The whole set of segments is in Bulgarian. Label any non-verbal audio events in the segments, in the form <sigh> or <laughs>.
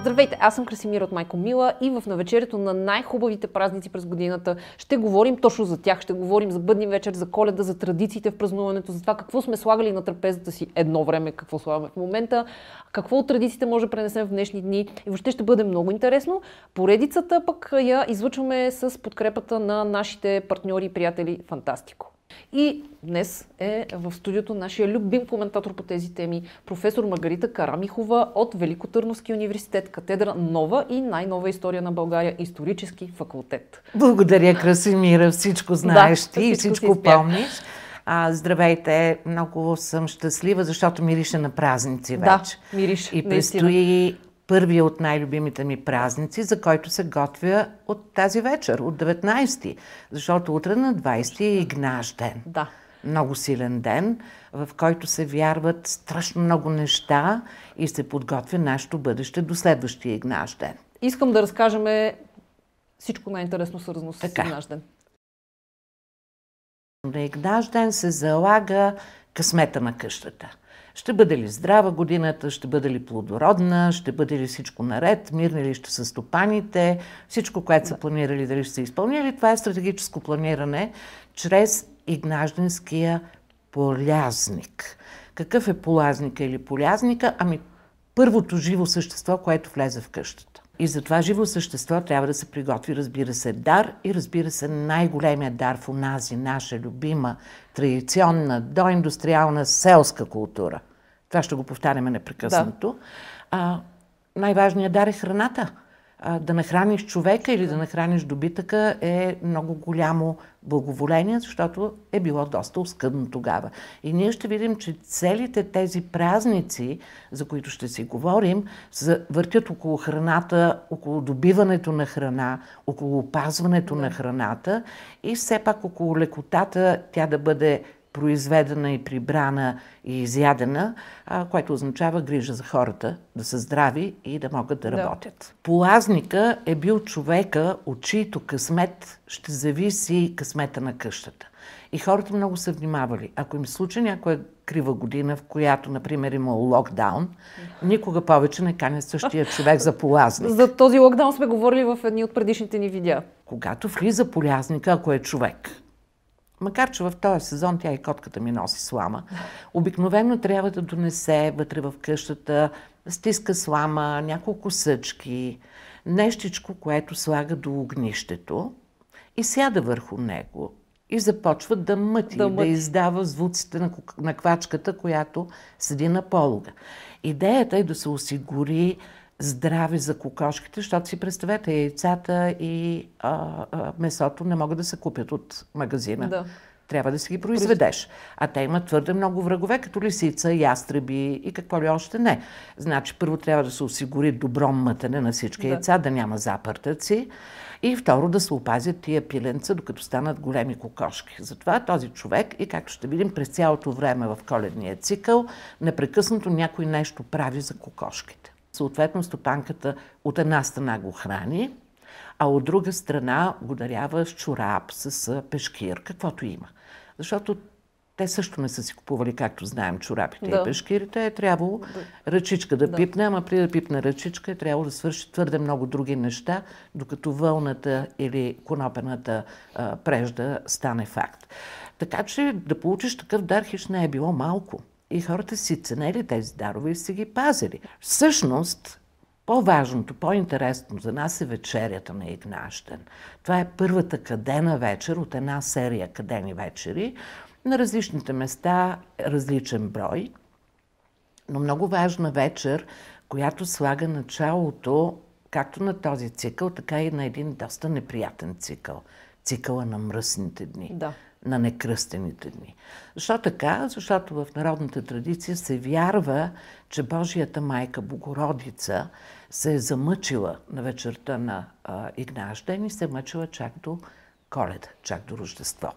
Здравейте, аз съм Красимир от Майко Мила и в навечерието на най-хубавите празници през годината ще говорим точно за тях. Ще говорим за бъдни вечер, за коледа, за традициите в празнуването, за това какво сме слагали на трапезата си едно време, какво слагаме в момента, какво от традициите може да пренесем в днешни дни и въобще ще бъде много интересно. Поредицата пък я излъчваме с подкрепата на нашите партньори и приятели Фантастико. И днес е в студиото нашия любим коментатор по тези теми, професор Маргарита Карамихова от Великотърновски университет, катедра Нова и най-нова история на България, исторически факултет. Благодаря, Красимира. Всичко знаеш да, ти и всичко помниш. А, здравейте, много съм щастлива, защото мирише на празници вече. Да, мирише. И предстои първия от най-любимите ми празници, за който се готвя от тази вечер, от 19-ти. Защото утре на 20-ти е Игнаш ден. Да. Много силен ден, в който се вярват страшно много неща и се подготвя нашето бъдеще до следващия Игнаш ден. Искам да разкажем всичко най-интересно свързано с така. Игнаш ден. На Игнаш ден се залага късмета на къщата. Ще бъде ли здрава годината, ще бъде ли плодородна, ще бъде ли всичко наред, мирни ли ще са стопаните, всичко, което са планирали, дали ще се изпълнили. Това е стратегическо планиране чрез игнажденския полязник. Какъв е полазника или полязника? Ами първото живо същество, което влезе в къщата. И за това живо същество трябва да се приготви, разбира се, дар и разбира се, най-големия дар в онази наша любима, традиционна, доиндустриална селска култура. Това ще го повтаряме непрекъснато. Да. А, най-важният дар е храната да нахраниш човека или да нахраниш добитъка е много голямо благоволение, защото е било доста оскъдно тогава. И ние ще видим, че целите тези празници, за които ще си говорим, въртят около храната, около добиването на храна, около опазването на храната и все пак около лекотата тя да бъде произведена и прибрана и изядена, а, което означава грижа за хората, да са здрави и да могат да, да. работят. Полазника е бил човека, от чието късмет ще зависи късмета на къщата. И хората много са внимавали. Ако им случи някоя крива година, в която, например, има локдаун, никога повече не каня същия човек за полазник. За този локдаун сме говорили в едни от предишните ни видеа. Когато влиза полязника, ако е човек, Макар, че в този сезон тя и котката ми носи слама. Обикновено трябва да донесе вътре в къщата стиска слама, няколко съчки, нещичко, което слага до огнището и сяда върху него и започва да мъти, да, мъти. да издава звуците на, на квачката, която седи на полога. Идеята е да се осигури здраве за кокошките, защото си представете, яйцата и а, а, месото не могат да се купят от магазина. Да. Трябва да си ги произведеш. А те имат твърде много врагове, като лисица, ястреби и какво ли още не. Значи, първо трябва да се осигури добро мътене на всички да. яйца, да няма запъртъци. И второ, да се опазят тия пиленца, докато станат големи кокошки. Затова този човек, и както ще видим през цялото време в коледния цикъл, непрекъснато някой нещо прави за кокошките. Съответно, стопанката от една страна го храни, а от друга страна го дарява с чорап, с пешкир, каквото има. Защото те също не са си купували, както знаем, чорапите да. и пешкирите. Е трябвало да. ръчичка да, да пипне, ама при да пипне ръчичка е трябвало да свърши твърде много други неща, докато вълната или конопената а, прежда стане факт. Така че да получиш такъв дар хищ не е било малко. И хората си ценели тези дарове и си ги пазили. Всъщност, по-важното, по-интересно за нас е вечерята на Игнащен. Това е първата кадена вечер от една серия кадени вечери. На различните места различен брой, но много важна вечер, която слага началото както на този цикъл, така и на един доста неприятен цикъл. Цикъла на мръсните дни. Да на некръстените дни. Защо така? Защото в народната традиция се вярва, че Божията майка Богородица се е замъчила на вечерта на Игнажден и се е мъчила чак до коледа, чак до Рождество.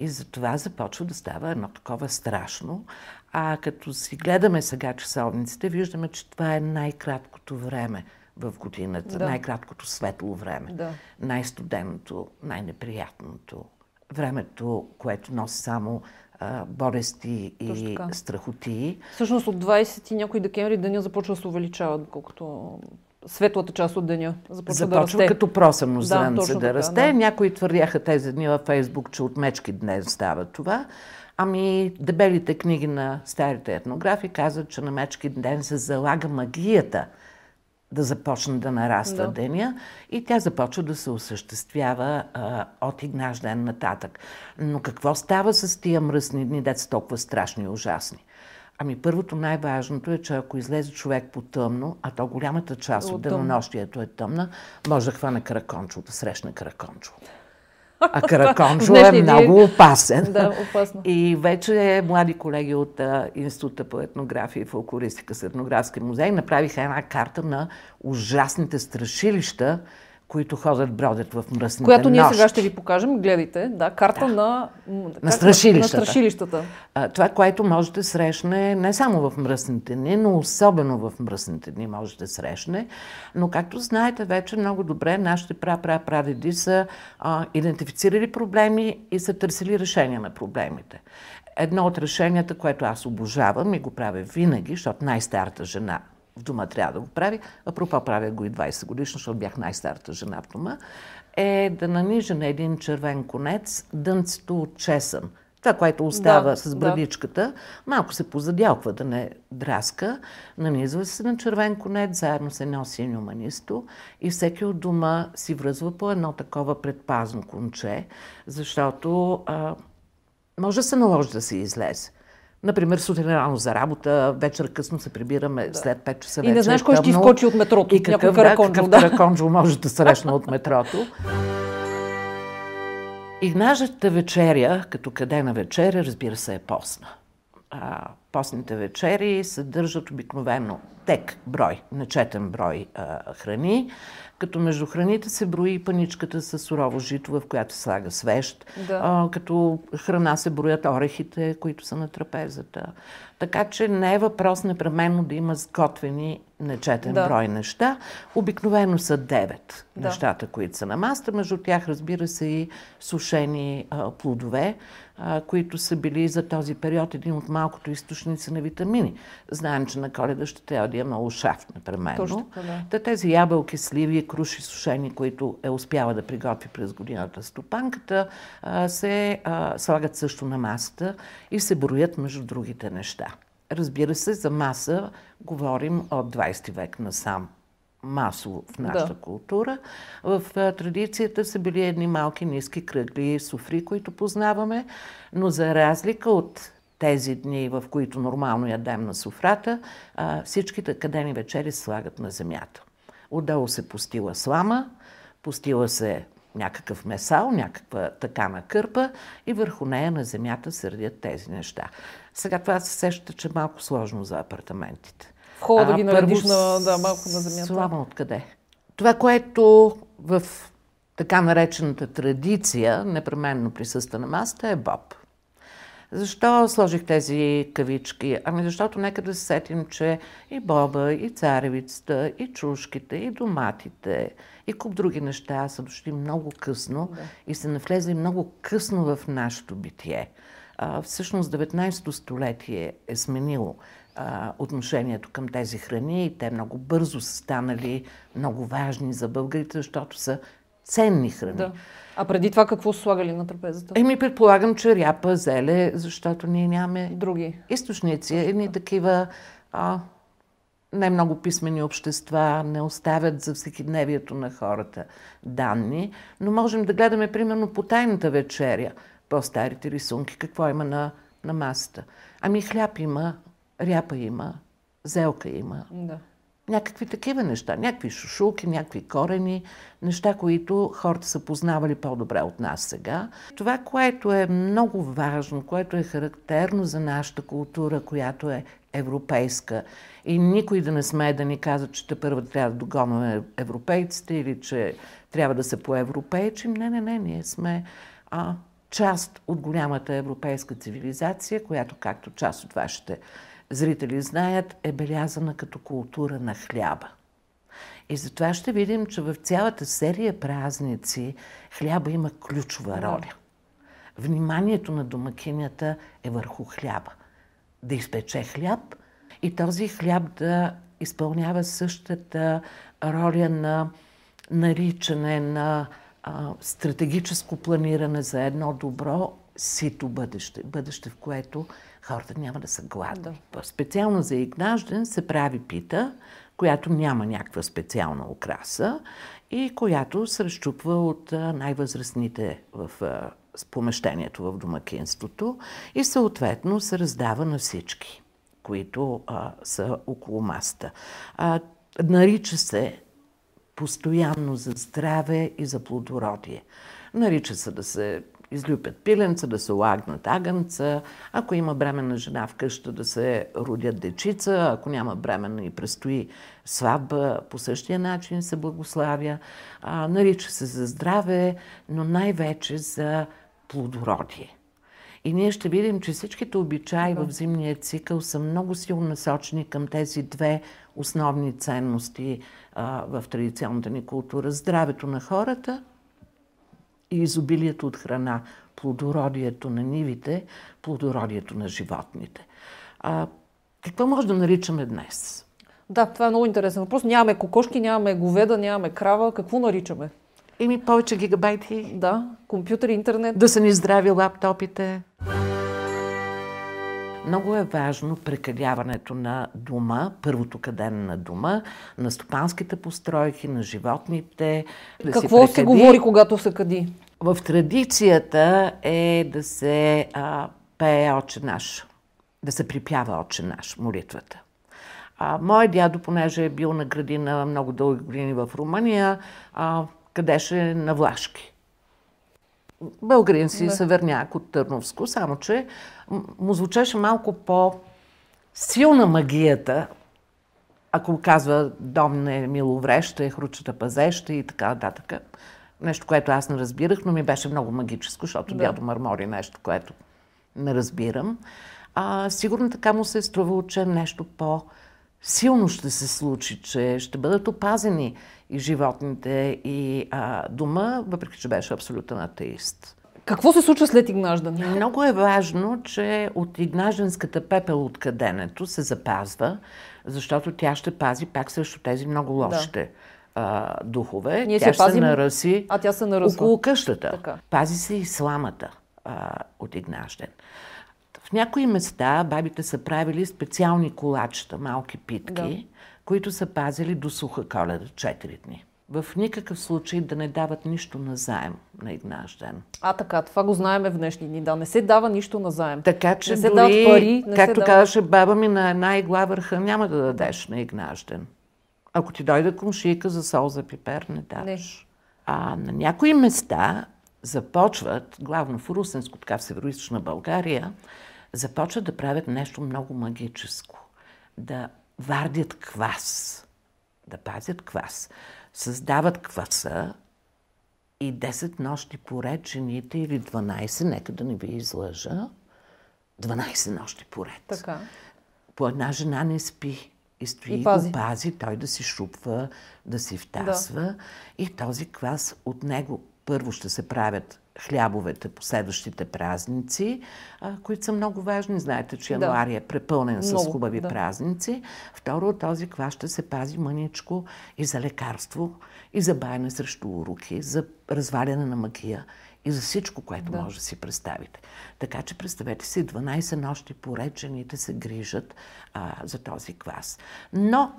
И затова започва да става едно такова страшно. А като си гледаме сега часовниците, виждаме, че това е най-краткото време в годината, да. най-краткото светло време, да. най-студеното, най-неприятното, времето, което носи само а, болести и страхотии. Всъщност от 20 и някой декември деня започва да се увеличава, доколкото светлата част от деня започва, започва да расте. като просъмно да, да расте. Да. Някои твърдяха тези дни във Фейсбук, че от мечки днес става това. Ами дебелите книги на старите етнографи казват, че на мечки ден се залага магията да започне да нараства да. деня и тя започва да се осъществява а, от игнаш ден нататък. Но какво става с тия мръсни дни, деца толкова страшни и ужасни? Ами първото най-важното е, че ако излезе човек по тъмно, а то голямата част от, от денонощието е тъмна, може да хване каракончо, да срещне каракончо. А <laughs> Каракончо е много опасен. Да, опасно. И вече млади колеги от а, Института по етнография и фолклористика с етнографски музей направиха една карта на ужасните страшилища, които ходят, бродят в мръсните Която ние нощи. сега ще ви покажем. Гледайте, да, карта да. на, на страшилищата. На страшилищата. А, това, което можете да срещне не само в мръсните дни, но особено в мръсните дни може да срещне. Но както знаете вече много добре, нашите пра-пра-прадеди са а, идентифицирали проблеми и са търсили решения на проблемите. Едно от решенията, което аз обожавам и го правя винаги, защото най-старата жена в дома трябва да го прави, апропо правя го и 20 годишно, защото бях най-старата жена в дома, е да нанижа на един червен конец дънцето от чесън. Това, което остава да, с брадичката, да. малко се позадялква да не драска, нанизва се на червен конец, заедно се носи нюманисто и всеки от дома си връзва по едно такова предпазно конче, защото а, може да се наложи да се излезе. Например, сутрин рано за работа, вечер късно се прибираме да. след 5 часа вечер. И не знаеш кой ще изкочи от метрото. И какъв, да, какъв да. караконджо може да срещна от метрото. И нашата вечеря, като кадена вечеря, разбира се, е постна. А, постните вечери съдържат обикновено тек брой, нечетен брой а, храни, като между храните се брои и паничката с сурово жито, в която слага свещ. Да. А, като храна се броят орехите, които са на трапезата. Така че не е въпрос непременно да има сготвени нечетен да. брой неща. Обикновено са 9 да. нещата, които са на маста. Между тях, разбира се, и сушени а, плодове, а, които са били за този период един от малкото източници на витамини. Знаем, че на коледа ще трябва да има ушаф, непременно. Точно, да. Та тези ябълки, сливи, круши сушени, които е успяла да приготви през годината стопанката, а, се слагат също на масата и се броят между другите неща. Разбира се, за маса говорим от 20 век насам масово в нашата да. култура. В а, традицията са били едни малки, ниски, кръгли суфри, които познаваме, но за разлика от тези дни, в които нормално ядем на суфрата, а, всичките кадени вечери слагат на земята. Отдолу се постила слама, постила се някакъв месал, някаква такана кърпа и върху нея на земята се редят тези неща. Сега това се сеща, че е малко сложно за апартаментите. Хода да ги наредиш на, да, малко на земята. Слава откъде? Това, което в така наречената традиция непременно присъства на масата е боб. Защо сложих тези кавички? Ами защото нека да се сетим, че и боба, и царевицата, и чушките, и доматите, и куп други неща са дошли много късно да. и са навлезли много късно в нашето битие. А, всъщност 19-то столетие е сменило а, отношението към тези храни и те много бързо са станали много важни за българите, защото са ценни храни. Да. А преди това какво слагали на трапезата? Еми, предполагам, че ряпа, зеле, защото ние нямаме други източници. Едни такива а, не много писмени общества не оставят за всекидневието на хората данни, но можем да гледаме примерно по тайната вечеря, по-старите рисунки, какво има на, на масата. Ами хляб има, ряпа има, зелка има. Да. Някакви такива неща, някакви шушулки, някакви корени, неща, които хората са познавали по-добре от нас сега. Това, което е много важно, което е характерно за нашата култура, която е европейска и никой да не смее да ни казва, че те първо трябва да догонваме европейците или че трябва да се поевропейчим. Не, не, не, ние сме а, част от голямата европейска цивилизация, която, както част от вашите зрители знаят, е белязана като култура на хляба. И затова ще видим, че в цялата серия празници хляба има ключова роля. вниманието на домакинята е върху хляба. Да изпече хляб и този хляб да изпълнява същата роля на наричане на а, стратегическо планиране за едно добро, сито бъдеще. Бъдеще, в което хората няма да са гладни. Да. Специално за Игнажден се прави пита, която няма някаква специална украса и която се разчупва от най-възрастните в помещението в домакинството и съответно се раздава на всички, които а, са около маста. А, нарича се постоянно за здраве и за плодородие. Нарича се да се излюпят пиленца, да се лагнат агънца, ако има бременна жена в къща да се родят дечица, ако няма бременна и предстои сватба, по същия начин се благославя. А, нарича се за здраве, но най-вече за плодородие. И ние ще видим, че всичките обичаи да. в зимния цикъл са много силно насочени към тези две основни ценности а, в традиционната ни култура. Здравето на хората и изобилието от храна, плодородието на нивите, плодородието на животните. А, какво може да наричаме днес? Да, това е много интересен въпрос. Нямаме кокошки, нямаме говеда, нямаме крава. Какво наричаме? Ими повече гигабайти. Да, компютър, интернет. Да са ни здрави лаптопите. Много е важно прекаляването на дума, първото кадене на дума, на стопанските постройки, на животните. Да Какво се говори, когато се кади? В традицията е да се а, пее Отче наш, да се припява Отче наш, молитвата. А, мой дядо, понеже е бил на градина много дълги години в Румъния, а, къдеше на Влашки. Българин си, да. съверняк от Търновско, само че му звучеше малко по-силна магията, ако казва дом не е миловреща, е хручата пазеща и така нататък. Нещо, което аз не разбирах, но ми беше много магическо, защото да. дядо мърмори нещо, което не разбирам. А, сигурно така му се е струвало, че нещо по- силно ще се случи, че ще бъдат опазени и животните, и а, дома, въпреки че беше абсолютен атеист. Какво се случва след Игнаждан? Много е важно, че от Игнажданската пепел от каденето се запазва, защото тя ще пази пак срещу тези много лошите да. а, духове. Ние тя се пазим, се нараси а тя се наръсва. около къщата. Така. Пази се и сламата а, от Игнажден. В някои места бабите са правили специални колачета, малки питки, да. Които са пазили до суха коледа 4 дни. В никакъв случай да не дават нищо на заем на Игнажден. А така, това го знаеме в днешни дни. Да, не се дава нищо на заем. Така че не се дори, дават пари, не както се казваше баба ми, на една игла върха няма да дадеш на Игнажден. Ако ти дойде комшийка за сол за пипер, не даваш. Не. А на някои места започват, главно в Русенско, така в северо България, започват да правят нещо много магическо. Да вардят квас. Да пазят квас. Създават кваса и 10 нощи поред жените или 12, нека да не ви излъжа, 12 нощи поред. Така. По една жена не спи. И стои и пази. го пази, той да си шупва, да си втасва. Да. И този квас от него първо ще се правят хлябовете по следващите празници, а, които са много важни. Знаете, че януари да. е препълнен много, с хубави да. празници. Второ, този квас ще се пази мъничко и за лекарство, и за баяне срещу уроки, за разваляне на магия и за всичко, което да. може да си представите. Така че представете си, 12 нощи поред жените се грижат а, за този квас. Но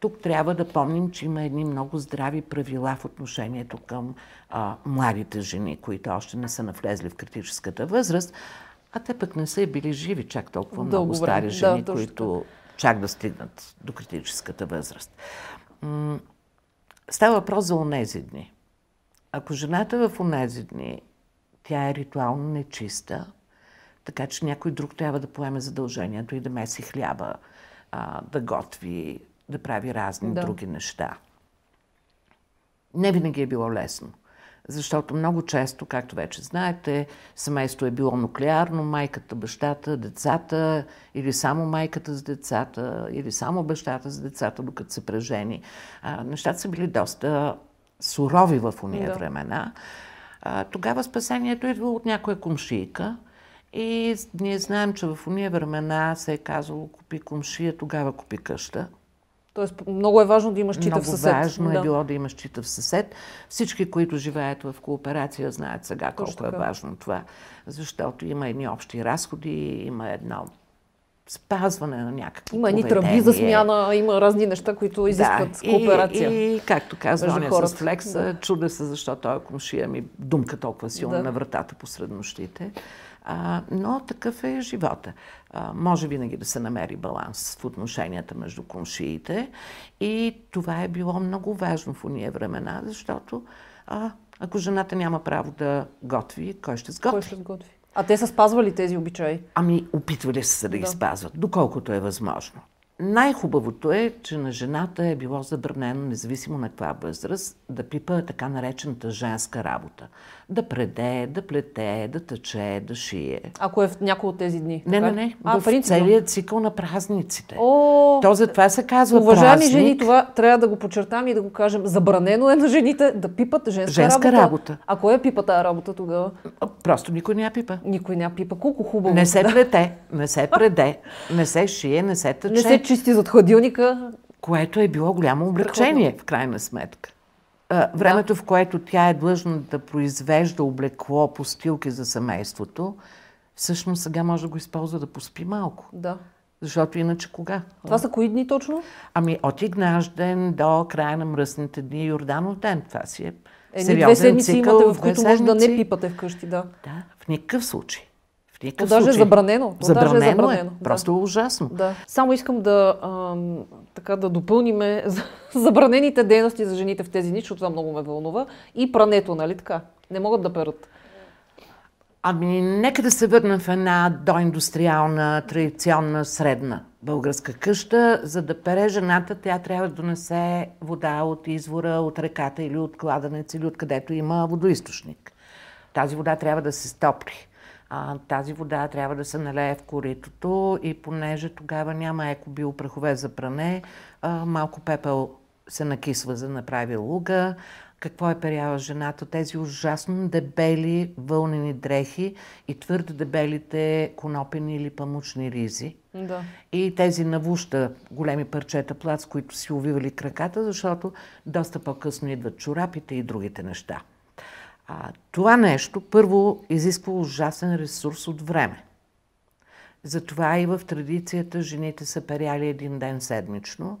тук трябва да помним, че има едни много здрави правила в отношението към а, младите жени, които още не са навлезли в критическата възраст, а те пък не са и били живи чак толкова Дълго много стари жени, да, които чак да стигнат до критическата възраст. М- става въпрос за онези дни. Ако жената в онези дни, тя е ритуално нечиста, така че някой друг трябва да поеме задължението и да меси хляба, а, да готви да прави разни да. други неща. Не винаги е било лесно. Защото много често, както вече знаете, семейство е било нуклеарно, майката, бащата, децата, или само майката с децата, или само бащата с децата, докато се прежени. А, нещата са били доста сурови в уния да. времена. А, тогава спасението идва от някоя комшийка. И ние знаем, че в уния времена се е казало купи комшия, тогава купи къща. Тоест много е важно да имаш чита Много съсед. важно да. е било да имаш чита в съсед. Всички, които живеят в кооперация, знаят сега Точно колко е така. важно това. Защото има едни общи разходи, има едно спазване на някакво Има едни тръби за смяна, има разни неща, които изискват да, кооперация. И, и както казва оня с флекса, да. чуда се защо той комшия ми думка толкова силно Да. на вратата посред нощите. А, но такъв е живота. А, може винаги да се намери баланс в отношенията между комшиите. И това е било много важно в уния времена, защото а, ако жената няма право да готви, кой ще сготви? Кой ще сготви? А те са спазвали тези обичаи? Ами, опитвали са се да ги Да. спазват, доколкото е възможно. Най-хубавото е, че на жената е било забранено, независимо на каква възраст, да пипа така наречената женска работа. Да преде, да плете, да тъче, да шие. Ако е в някои от тези дни. Не, не, не. А, в принципно. целият цикъл на празниците. О, То затова се казва Уважаеми празник. жени, това трябва да го подчертам и да го кажем. Забранено е на жените да пипат женска, Женска работа. работа. А кой е пипа тази работа тогава? Просто никой не я пипа. Никой няма пипа. Колко хубаво. Не се плете, не се преде, не се шие, не се тъче. Не се чисти зад хладилника. което е било голямо облегчение в крайна сметка. А, времето, в което тя е длъжна да произвежда облекло, постилки за семейството, всъщност сега може да го използва да поспи малко. Да. Защото иначе кога? Това са кои дни точно? Ами от Игнажден до края на мръсните дни Йорданов ден. Това си е Едни сериозен две седмици цикъл, имате, в които може да не пипате вкъщи. Да. Да, в никакъв случай. В То никакъв даже е случай. забранено. То даже Забранено е забранено. е. Просто е ужасно. Да. Само искам да, ам, така да допълниме <laughs> за- забранените дейности за жените в тези дни, защото това много ме вълнува. И прането, нали така? Не могат да перат. Ами, нека да се върнем в една доиндустриална, традиционна, средна българска къща. За да пере жената, тя трябва да донесе вода от извора, от реката или от кладенец, или откъдето има водоисточник. Тази вода трябва да се стопли. А, тази вода трябва да се налее в коритото и понеже тогава няма екобиопрахове за пране, а, малко пепел се накисва за да направи луга. Какво е перяла жената? Тези ужасно дебели вълнени дрехи и твърде дебелите конопени или памучни ризи. Да. И тези навуща големи парчета плац, които си увивали краката, защото доста по-късно идват чорапите и другите неща. А, това нещо първо изисква ужасен ресурс от време. Затова и в традицията жените са перяли един ден седмично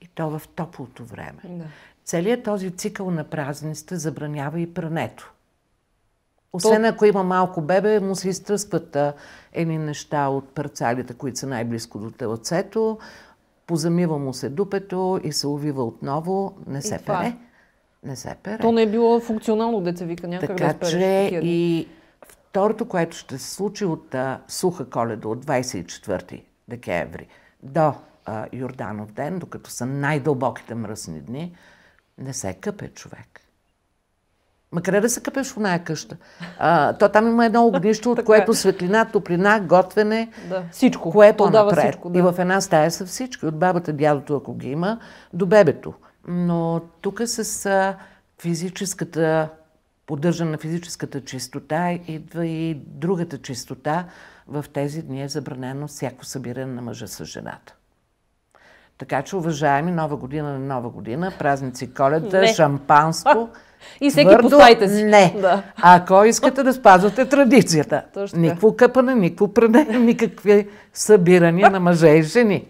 и то в топлото време. Да. Целият този цикъл на празниците забранява и прането. Освен ако има малко бебе, му се изтръскват едни неща от парцалите, които са най-близко до телцето, позамива му се дупето и се увива отново. Не се това е. пере. Не се пере. То не е било функционално, деца вика, някак да Така спереш че такива и второто, което ще се случи от а, суха коледа от 24 декември до а, Йорданов ден, докато са най-дълбоките мръсни дни, не се къпе човек. Ма къде да се къпеш в оная къща? А, то там има едно огнище, от <laughs> Така е. което светлина, топлина, готвене, Да. Всичко. кое е по-напред. всичко, да. И в една стая са всички, от бабата, дядото, ако ги има, до бебето. Но тук с физическата, поддържане на физическата чистота, идва и другата чистота. В тези дни е забранено всяко събиране на мъжа с жената. Така че, уважаеми, нова година на нова година, празници коледа, Не. шампанско. <laughs> И всеки твърдо поставите си. Не. Да. Ако искате да спазвате традицията. <laughs> Точно. Никакво къпане, никакво пране, никакви събирания на мъже и жени.